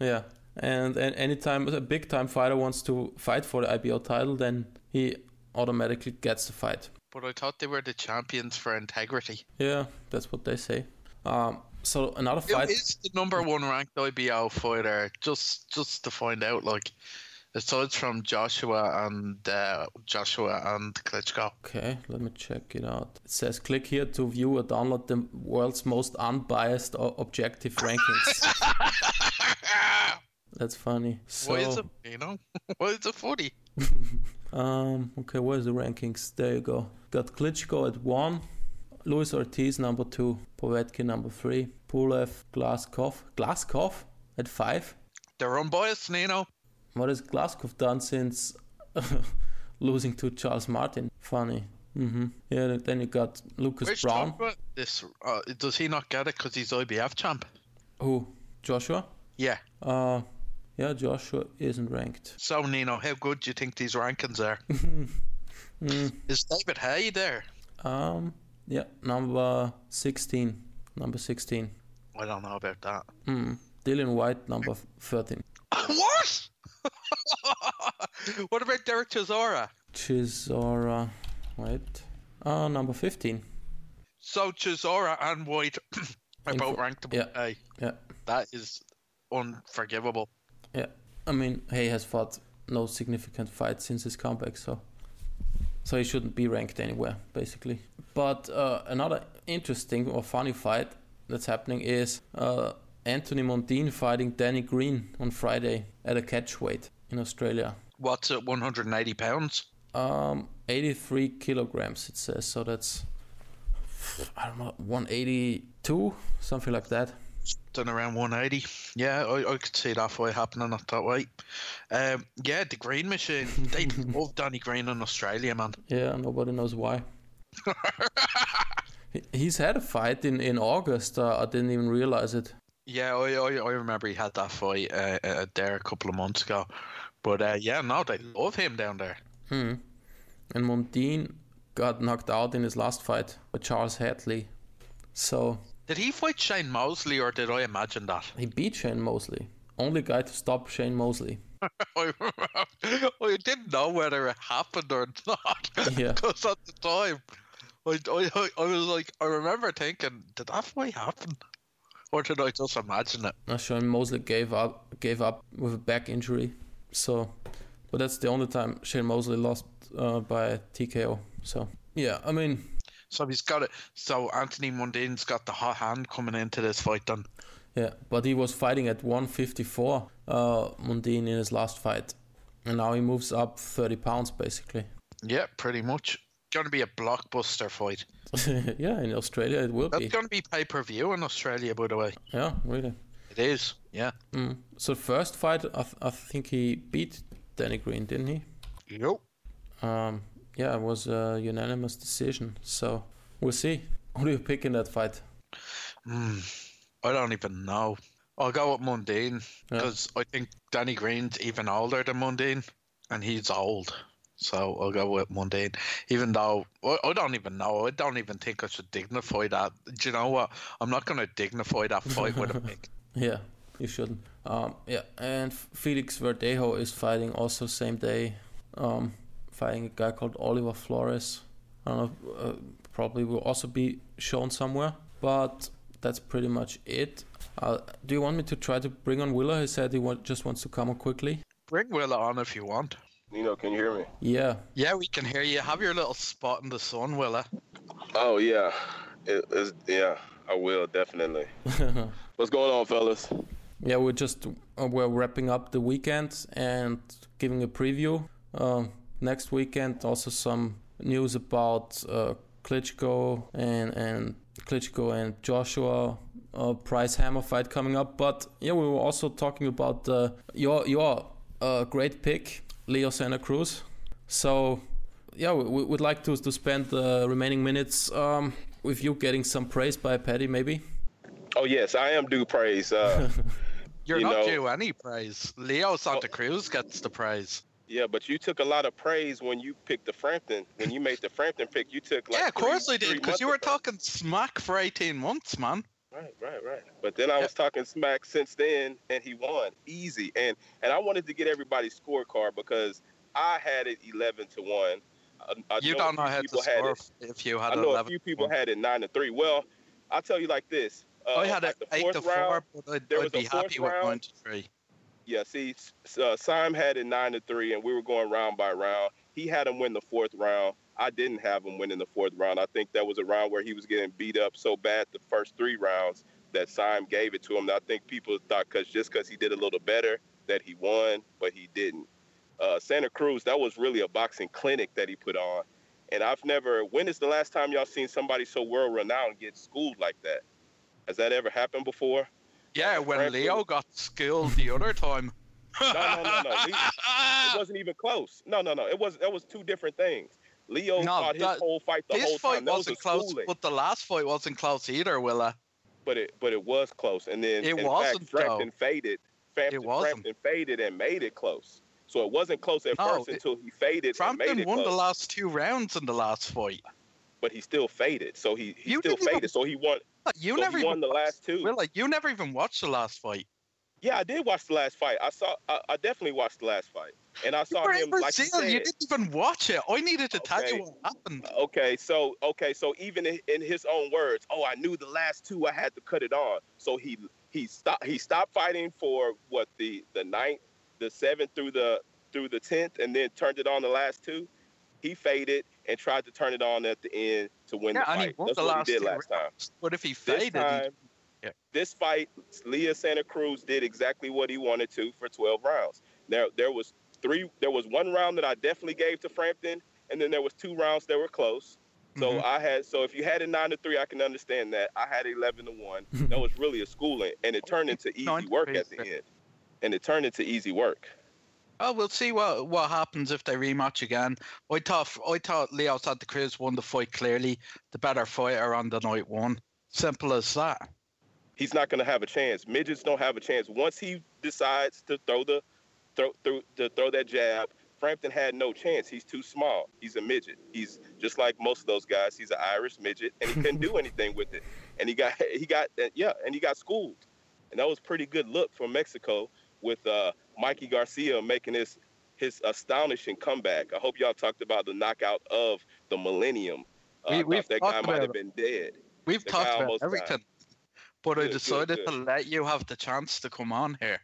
Yeah, and, and anytime a big time fighter wants to fight for the IBO title, then he automatically gets the fight. But I thought they were the champions for integrity. Yeah, that's what they say. Um, so another fight Who is the number one ranked IBO fighter? Just just to find out, like aside from Joshua and uh, Joshua and Klitschko. Okay, let me check it out. It says click here to view or download the world's most unbiased objective rankings. That's funny. So, Why is it? You know, why is it funny? um. Okay, where's the rankings? There you go. Got Klitschko at one. Luis Ortiz number two, Povetkin number three, Pulev, Glazkov, Glazkov at five. They're unbiased, Nino. What has Glazkov done since losing to Charles Martin? Funny. Mm-hmm. Yeah. Then you got Lucas Where's Browne. This uh, does he not get it because he's IBF champ? Who? Joshua? Yeah. Uh, yeah. Joshua isn't ranked. So Nino, how good do you think these rankings are? mm. Is David Haye there? Um. Yeah, number 16. Number 16. I don't know about that. Mm. Dillian Whyte, number 13. What? what about Derek Chisora? Chisora, wait. Uh, number 15. So Chisora and White are both ranked yeah. A. Yeah. That is unforgivable. Yeah. I mean, Haye has fought no significant fight since his comeback, so so he shouldn't be ranked anywhere, basically. But uh, another interesting or funny fight that's happening is uh, Anthony Mundine fighting Danny Green on Friday at a catch weight in Australia. What's it, 180 pounds? Um, 83 kilograms, it says. So that's, I don't know, 182, something like that. Done around 180. Yeah, I, I could see that fight happening at that weight. Um, yeah, the Green Machine. They love Danny Green in Australia, man. Yeah, nobody knows why. He's had a fight in, in August. Uh, I didn't even realize it. Yeah, I, I, I remember he had that fight uh, uh, there a couple of months ago. But uh, yeah, now they love him down there. Hmm. And Mundine got knocked out in his last fight by Charles Hatley. So. Did he fight Shane Mosley or did I imagine that? He beat Shane Mosley. Only guy to stop Shane Mosley. I, I didn't know whether it happened or not. Yeah. Because at the time, I, I, I was like, I remember thinking, did that fight happen? Or did I just imagine it? Uh, Shane Mosley gave up gave up with a back injury. So, but that's the only time Shane Mosley lost uh, by TKO. So, yeah, I mean. So he's got it. So Anthony Mundine's got the hot hand coming into this fight then. Yeah, but he was fighting at 154, uh, Mundine in his last fight, and now he moves up 30 pounds basically. Yeah, pretty much. Going to be a blockbuster fight. yeah, in Australia it will That's be. That's going to be pay per view in Australia, by the way. Yeah, really. It is. Yeah. Mm. So first fight, I, th- I think he beat Danny Green, didn't he? Yep. Um, yeah, it was a unanimous decision. So we'll see. Who do you pick in that fight? Mm, I don't even know. I'll go with Mundine because yeah. I think Danny Green's even older than Mundine, and he's old. So I'll go with Mundine. Even though I, I don't even know, I don't even think I should dignify that. Do you know what? I'm not going to dignify that fight with a pick. Yeah, you shouldn't. Um, yeah, and Felix Verdejo is fighting also same day, um, fighting a guy called Oliver Flores. I don't know, uh, probably will also be shown somewhere, but that's pretty much it. Uh, do you want me to try to bring on Willa? He said he want, just wants to come on quickly. Bring Willa on if you want. Nino, can you hear me? Yeah. Yeah, we can hear you. Have your little spot in the sun, Willa. Oh yeah, it is. Yeah, I will definitely. What's going on, fellas? Yeah, we're just uh, we're wrapping up the weekend and giving a preview. Uh, next weekend, also some news about uh, Klitschko and and Klitschko and Joshua uh, Price Hammer fight coming up. But yeah, we were also talking about uh, your your uh, great pick, Leo Santa Cruz. So yeah, we would like to to spend the remaining minutes um, with you getting some praise by Patty, maybe. Oh yes, I am due praise. Uh, You're you not know, due any praise. Leo Santa oh, Cruz gets the praise. Yeah, but you took a lot of praise when you picked the Frampton. When you made the Frampton pick, you took like yeah, of course I did, because you were ago. talking smack for 18 months, man. Right, right, right. But then I was talking smack since then, and he won easy. And and I wanted to get everybody's scorecard because I had it 11 to one. I, I you don't know how to score it, if you had. I know a few people had it nine to three. Well, I'll tell you like this. Uh, I had it eight to round, four, but I'd, I'd be happy round, with nine to three. Yeah, see, uh, had it nine to three, and we were going round by round. He had him win the fourth round. I didn't have him win in the fourth round. I think that was a round where he was getting beat up so bad the first three rounds that Sim gave it to him. I think people thought because just because he did a little better that he won, but he didn't. Uh, Santa Cruz, that was really a boxing clinic that he put on. And I've never. When is the last time y'all seen somebody so world renowned get schooled like that? Has that ever happened before? Yeah, when Leo got schooled the other time. no, no, no, no. it wasn't even close. No, no, no. It was. That was two different things. Leo no, fought his whole fight the whole fight time. That wasn't was close, schooling. but the last fight wasn't close either, Willa. But it, but it was close, and then it wasn't. Fact, Frampton faded. Frampton, it wasn't. Frampton faded and made it close. So it wasn't close at no, first until he faded. Frampton won close. the last two rounds in the last fight. But he still faded. So he, he still faded. Even, so he won. You so never won the last two. Like you never even watched the last fight. Yeah, I did watch the last fight. I saw. I, I definitely watched the last fight, and I saw him like you, said, you didn't even watch it. I needed to okay. tell you what happened. Okay, so okay, so even in, in his own words, oh, I knew the last two. I had to cut it on. So he he stopped. He stopped fighting for what the the ninth, the seventh through the through the tenth, and then turned it on the last two. He faded and tried to turn it on at the end to win yeah, the fight. That's what he did last time. What if he faded, this time, yeah. this fight, Leo Santa Cruz did exactly what he wanted to for 12 rounds. There, there was three. There was one round that I definitely gave to Frampton, and then there was two rounds that were close. So mm-hmm. I had. So if you had a nine to three, I can understand that. I had eleven to one. that was really a schooling, and it turned into easy work at the end. And it turned into easy work. Oh, we'll see what what happens if they rematch again. I thought I thought Leo Santa Cruz won the fight clearly, the better fighter on the night one. Simple as that. He's not going to have a chance. Midgets don't have a chance once he decides to throw the throw through to throw that jab. Frampton had no chance. He's too small. He's a midget. He's just like most of those guys. He's an Irish midget, and he couldn't do anything with it. And he got he got yeah, and he got schooled. And that was pretty good look for Mexico with uh, Mikey Garcia making his his astonishing comeback. I hope y'all talked about the knockout of the millennium. Uh, we, that guy might have been dead. We've the talked about everything, died. but good, I decided good, good. to let you have the chance to come on here.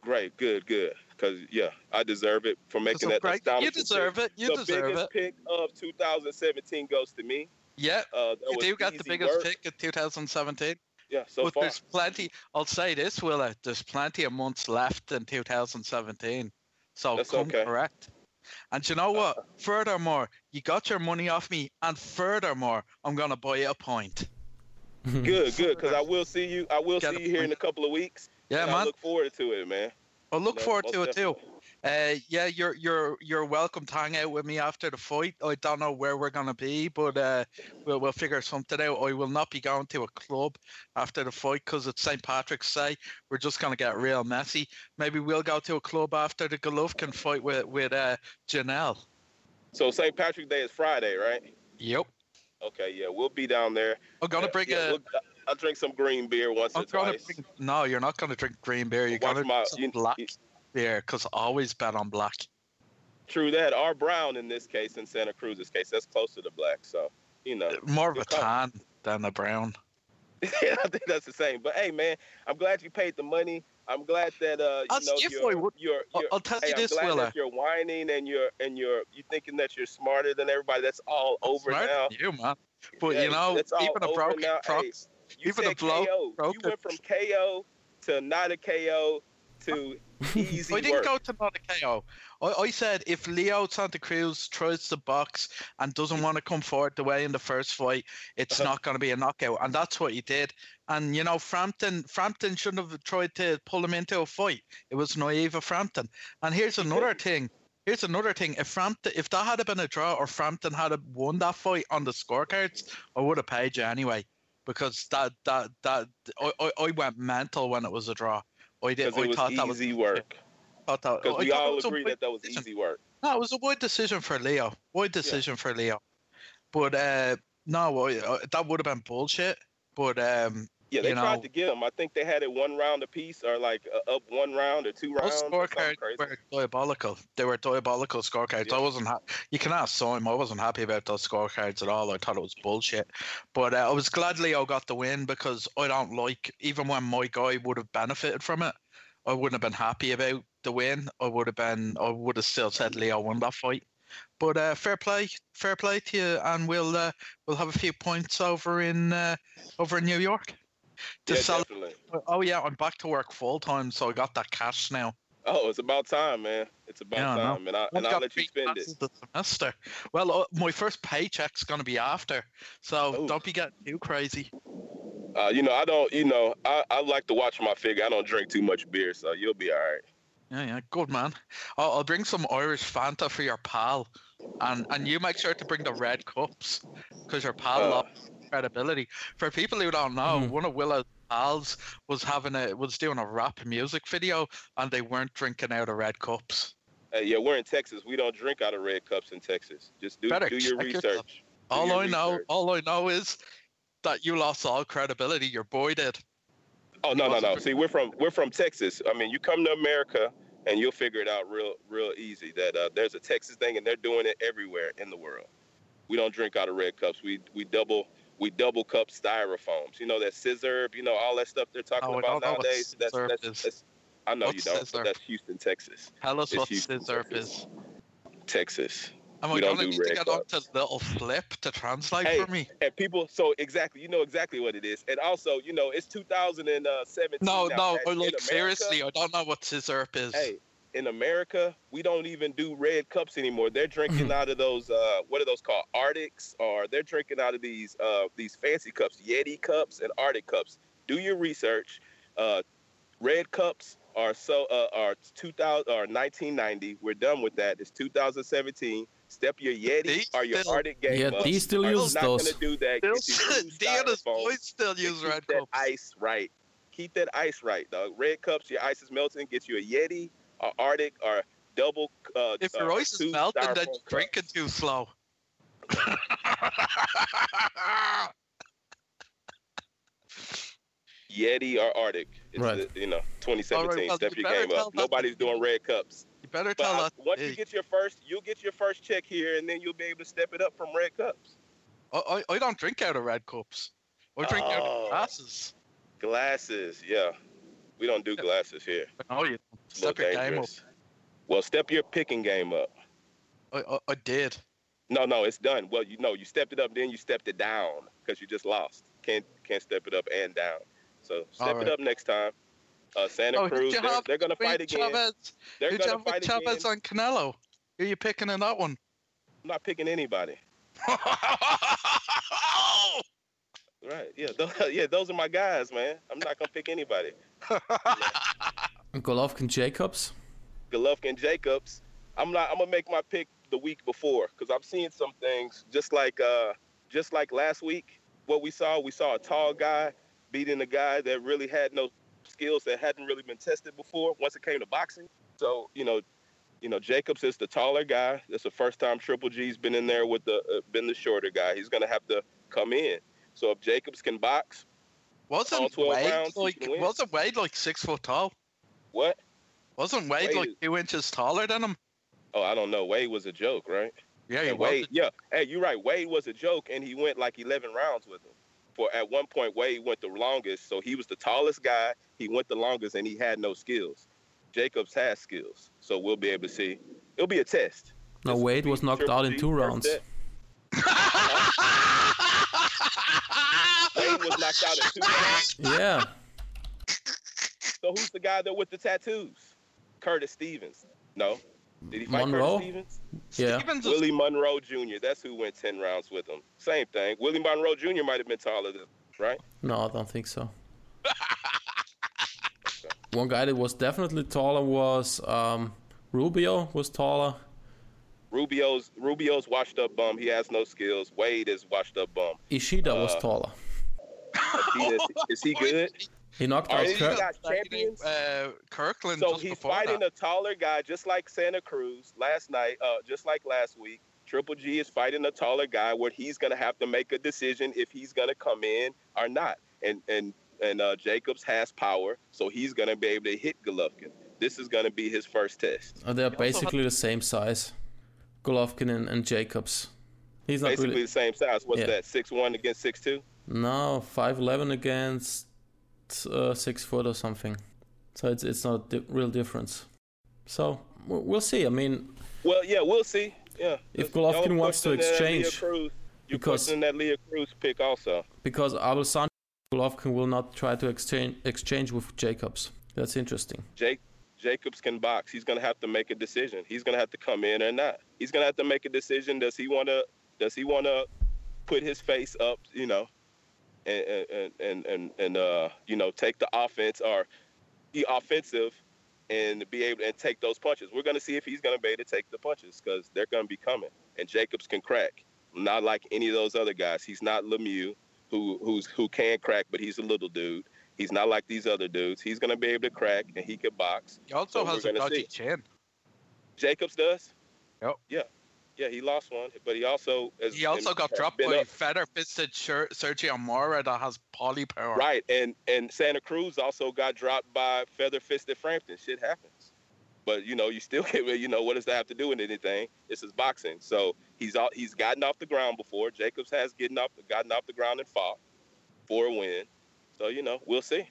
Great, good, good. Because yeah, I deserve it for making that great. astonishing. You deserve pick. it. You the deserve biggest it. pick of 2017 goes to me. Yeah, uh, you do got the biggest work. pick of 2017 yeah, so but far. there's plenty. I'll say this, Willa. There's plenty of months left in 2017, so That's come okay. correct. And you know what? Uh, furthermore, you got your money off me, and furthermore, I'm gonna buy you a point. good, good, because I will see you. I will Get see you here in a couple of weeks. Yeah, man. I look forward to it, man. I look no, forward to it definitely. too. Uh, yeah, you're you're you're welcome to hang out with me after the fight. I don't know where we're gonna be, but uh, we'll we'll figure something out. I will not be going to a club after the fight because it's St Patrick's Day. We're just gonna get real messy. Maybe we'll go to a club after the Golovkin fight with with uh, Janelle. So St Patrick's Day is Friday, right? Yep. Okay, yeah, we'll be down there. I'm gonna bring yeah, a. We'll, I'll drink some green beer once I'm or twice. Bring, no, you're not gonna drink green beer. You're Watch gonna my, drink black. You, yeah, because I always bet on black. True that. Or brown in this case, in Santa Cruz's case, that's closer to black. So you know, more of a tan than a brown. yeah, I think that's the same. But hey, man, I'm glad you paid the money. I'm glad that uh, you know you're, you're, you're, I'll, I'll tell hey, you this, I'm glad Willa. that you're whining and you're and you're you thinking that you're smarter than everybody. That's all over Smart now. You man, but yeah, you know, even a broken now. Hey, you even a blow, KO. You went from KO to not a KO to easy I didn't work. go to not a KO. I, I said if Leo Santa Cruz tries to box and doesn't want to come forward the way in the first fight, it's Uh-huh. not going to be a knockout, and that's what he did. And you know, Frampton, Frampton shouldn't have tried to pull him into a fight. It was naive of Frampton. And here's another thing. Here's another thing. If Frampton, if that had been a draw or Frampton had won that fight on the scorecards, I would have paid you anyway. Because that that that I, I, I went mental when it was a draw. I did. Because I it was thought that was easy work. thought that- Because we all agree that that was decision. easy work. No, it was a wide decision for Leo. Wide decision for Leo. But uh, no, that would have been bullshit. But um, Yeah, they you tried know- to get him. I think they had it one round apiece, or like uh, up one round or two rounds. those scorecards were diabolical. They were diabolical scorecards. I wasn't. Ha- you can ask Simon. I wasn't happy about those scorecards at all. I thought it was bullshit. But uh, I was glad Leo got the win because I don't like even when my guy would have benefited from it. I wouldn't have been happy about the win. I would have been. I would have still said Leo won that fight. But uh, fair play, fair play to you, and we'll uh, we'll have a few points over in uh, over in New York. To Yeah, cele- definitely. oh yeah, I'm back to work full time, so I got that cash now. Oh, it's about time, man. It's about Yeah, time, and, I, and I'll let you spend it. The semester. Well, uh, my first paycheck's gonna be after, so Ooh. don't be getting too crazy. Uh, you know, I don't. You know, I, I like to watch my figure. I don't drink too much beer, so you'll be all right. Yeah, yeah, good man. I'll, I'll bring some Irish Fanta for your pal, and and you make sure to bring the red cups, because your pal Uh. loves credibility. For people who don't know, Mhm. one of Willa's pals was having a was doing a rap music video, and they weren't drinking out of red cups. Hey, yeah, we're in Texas. We don't drink out of red cups in Texas. Just do Better do your check research. yourself. Do All your I know, all I know is that you lost all credibility. Your boy did. Oh no, no, no. See, we're from we're from Texas. I mean, you come to America and you'll figure it out real real easy that uh, there's a Texas thing and they're doing it everywhere in the world. We don't drink out of red cups. We we double we double cup styrofoams. You know that Sizzurp, you know all that stuff they're talking Oh, about don't nowadays. That's, Sizzurp that's, that's I know you don't, but that's Houston, Texas. Tell us It's what Houston, Sizzurp Texas. is. Texas. Am We I don't do need to red get on to little flip to translate Hey, for me? And people, so exactly, you know exactly what it is. And also, you know, it's 2017. No, now, no, I like America- seriously, I don't know what Sizzurp is. Hey, in America, we don't even do red cups anymore. They're drinking out of those uh what are those called? RTICs or they're drinking out of these uh these fancy cups, Yeti cups and RTIC cups. Do your research. Uh red cups are so uh are 2000 or 1990. We're done with that. It's 2017. Step your Yeti These or your still- RTIC game Yeah, up. these still Are use not those. gonna do that. Get you Still, two Deanna's styrofoam boys still use keep red that cups. ice right. Keep that ice right, dog. Red cups, your ice is melting. Get you a Yeti, or RTIC, or double. Uh, If uh, your ice is two melting, then you're drinking too slow. Yeti or RTIC. It's Right. the, you know, 2017. well, Step you your game up. Nobody's doing red cups. you better But tell I- that. once you get your first, you'll get your first check here, and then you'll be able to step it up from red cups. I, I, I don't drink out of red cups. I drink out Oh. of glasses. Glasses, yeah. We don't do glasses here. Oh, you It's a little step your game up. Well, step your picking game up. I, I, I did. No, no, it's done. Well, you know, you stepped it up, then you stepped it down because you just lost. Can't can't step it up and down. So step All it up next time. Uh, Santa Oh, Cruz, they're, have they're gonna between fight again. Chavez, They're gonna have with fight Chavez again. and Canelo? Who are you picking in that one? I'm not picking anybody. Right? Yeah, those, yeah, those are my guys, man. I'm not gonna pick anybody. Golovkin Jacobs. Golovkin Jacobs. I'm not. I'm gonna make my pick the week before because I'm seeing some things just like uh just like last week. What we saw, we saw a tall guy beating a guy that really had no skills that hadn't really been tested before. Once it came to boxing, so you know, you know Jacobs is the taller guy. It's the first time Triple G's been in there with the uh, been the shorter guy. He's gonna have to come in. So if Jacobs can box, wasn't 12 Wade rounds, he like can win. wasn't Wade like six foot tall? what? Wasn't Wade, Wade like is- two inches taller than him? Oh, I don't know. Wade was a joke, right? Yeah, he And was. Wade, yeah, hey, you're right. Wade was a joke, and he went like 11 rounds with him. For at one point, Wade went the longest, so he was the tallest guy. He went the longest, and he had no skills. Jacobs has skills, so we'll be able to see. It'll be a test. No, This Wade was knocked out in two rounds. step. Was knocked out in two rounds. Yeah. So who's the guy that with the tattoos? Curtis Stevens. No. Did he fight Monroe? Curtis Stevens? Yeah. Stevens is- Willie Monroe Jr. That's who went ten rounds with him. Same thing. Willie Monroe Jr. might have been taller than, right? No, I don't think so. One guy that was definitely taller was um, Rubio. Was taller. Rubio's Rubio's washed up bum. He has no skills. Wade is washed up bum. Ishida was Uh, taller. He is, is he good? He knocked out you Kurt. got champions? Uh, Kirkland. So just he's fighting that. a taller guy, just like Santa Cruz last night. Uh, just like last week, Triple G is fighting a taller guy where he's gonna have to make a decision if he's gonna come in or not. And and and uh, Jacobs has power, so he's gonna be able to hit Golovkin. This is gonna be his first test. Uh, they're basically the same size. Golovkin and, and Jacobs. He's not Basically really. the same size. What's Yeah. that? Six one against six two. No, five eleven against uh, six foot or something. So it's it's not a di- real difference. So w- we'll see. I mean, Well, yeah, we'll see. Yeah. If Golovkin wants to questioning that Leah exchange, Cruz. Because- questioning that Leah Cruz pick also. because Abel Golovkin will not try to exchange exchange with Jacobs. That's interesting. Jake Jacobs can box. He's gonna have to make a decision. He's gonna have to come in or not. He's gonna have to make a decision. Does he wanna does he wanna put his face up, you know, and and and and, uh, you know, take the offense or be offensive and be able and take those punches. We're gonna see if he's gonna be able to take the punches because they're gonna be coming. And Jacobs can crack. Not like any of those other guys. He's not Lemieux, who who's who can crack, but he's a little dude. He's not like these other dudes. He's gonna be able to crack and he can box. He also So has a dodgy see. chin. Jacobs does. Yep. Yeah, yeah. He lost one, but he also has, He also got dropped by up. feather fisted Sergio Mora that has poly power. Right, and and Santa Cruz also got dropped by feather fisted Frampton. Shit happens, but you know you still get you know what does that have to do with anything? This is boxing, so he's all, he's gotten off the ground before. Jacobs has getting off gotten off the ground and fought for a win. So you know we'll see.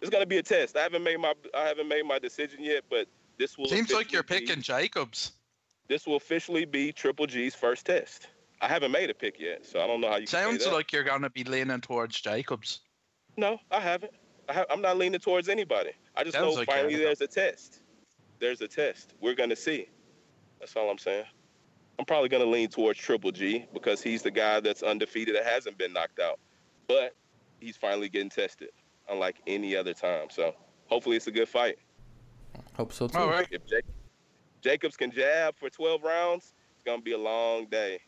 It's gonna be a test. I haven't made my I haven't made my decision yet, but this will Seems like you're picking Jacobs. This will officially be Triple G's first test. I haven't made a pick yet, so I don't know how you can Sounds say that. like you're gonna be leaning towards Jacobs. no, I haven't. I ha- I'm not leaning towards anybody. I just Sounds know like finally there's a test. There's a test. We're gonna see. That's all I'm saying. I'm probably gonna lean towards Triple G because he's the guy that's undefeated that hasn't been knocked out, but he's finally getting tested, unlike any other time. So hopefully it's a good fight. Hope so too. All right. If Jake- Jacobs can jab for 12 rounds, it's gonna be a long day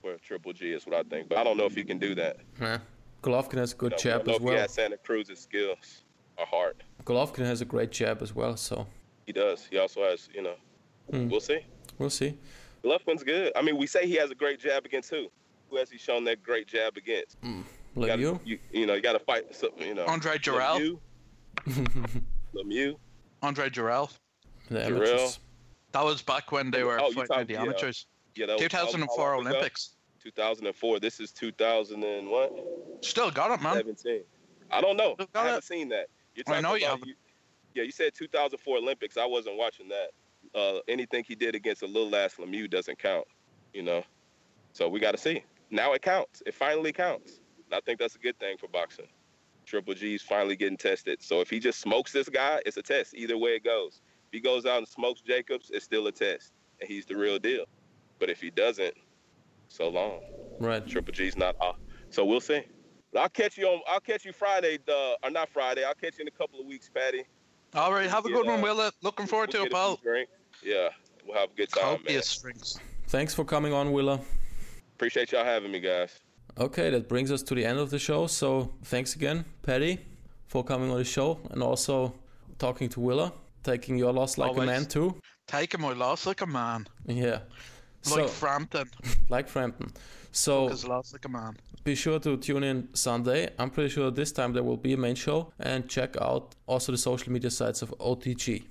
for Triple G. Is what I think. But I don't know if he can do that. Yeah. Golovkin has a good No, jab as if he well. has Santa Cruz's skills or heart. Golovkin has a great jab as well. So He does. He also has, you know. Hmm. We'll see. we'll see. Golovkin's good. I mean, we say he has a great jab against who? Who has he shown that great jab against? You, Like gotta, you. you, you know, you got to fight. So, you know, Andre Dirrell. Lemieux, Lemieux. Andre Dirrell. The Dirrell. That was back when they were Oh, fighting talking- the amateurs. Yeah, was, how 2004 long ago? Olympics. 2004. This is 2000 and what? Still got it, man. 17. I don't know. I haven't it. seen that. You're I know you haven't. yeah, you said 2004 Olympics. I wasn't watching that. Uh, anything he did against a little ass Lemieux doesn't count, you know. So we got to see. Now it counts. It finally counts. And I think that's a good thing for boxing. Triple G's finally getting tested. So if he just smokes this guy, it's a test. Either way it goes. If he goes out and smokes Jacobs, it's still a test, and he's the real deal. But if he doesn't, so long. Right. Triple G's not off. So we'll see. But I'll catch you on. I'll catch you Friday, uh, or not Friday. I'll catch you in a couple of weeks, Patty. All right, have a good Yeah. one, Willa. Looking forward We'll to it, get a few pal. drinks. Yeah, we'll have a good time, man. Copious drinks. Thanks for coming on, Willa. Appreciate y'all having me, guys. Okay, that brings us to the end of the show. So thanks again, Patty, for coming on the show and also talking to Willa, taking your loss like Always. a man too. Taking my loss like a man. Yeah. Like So, Frampton. like Frampton. So loss like a man. be sure to tune in Sunday. I'm pretty sure this time there will be a main show and check out also the social media sites of OTG.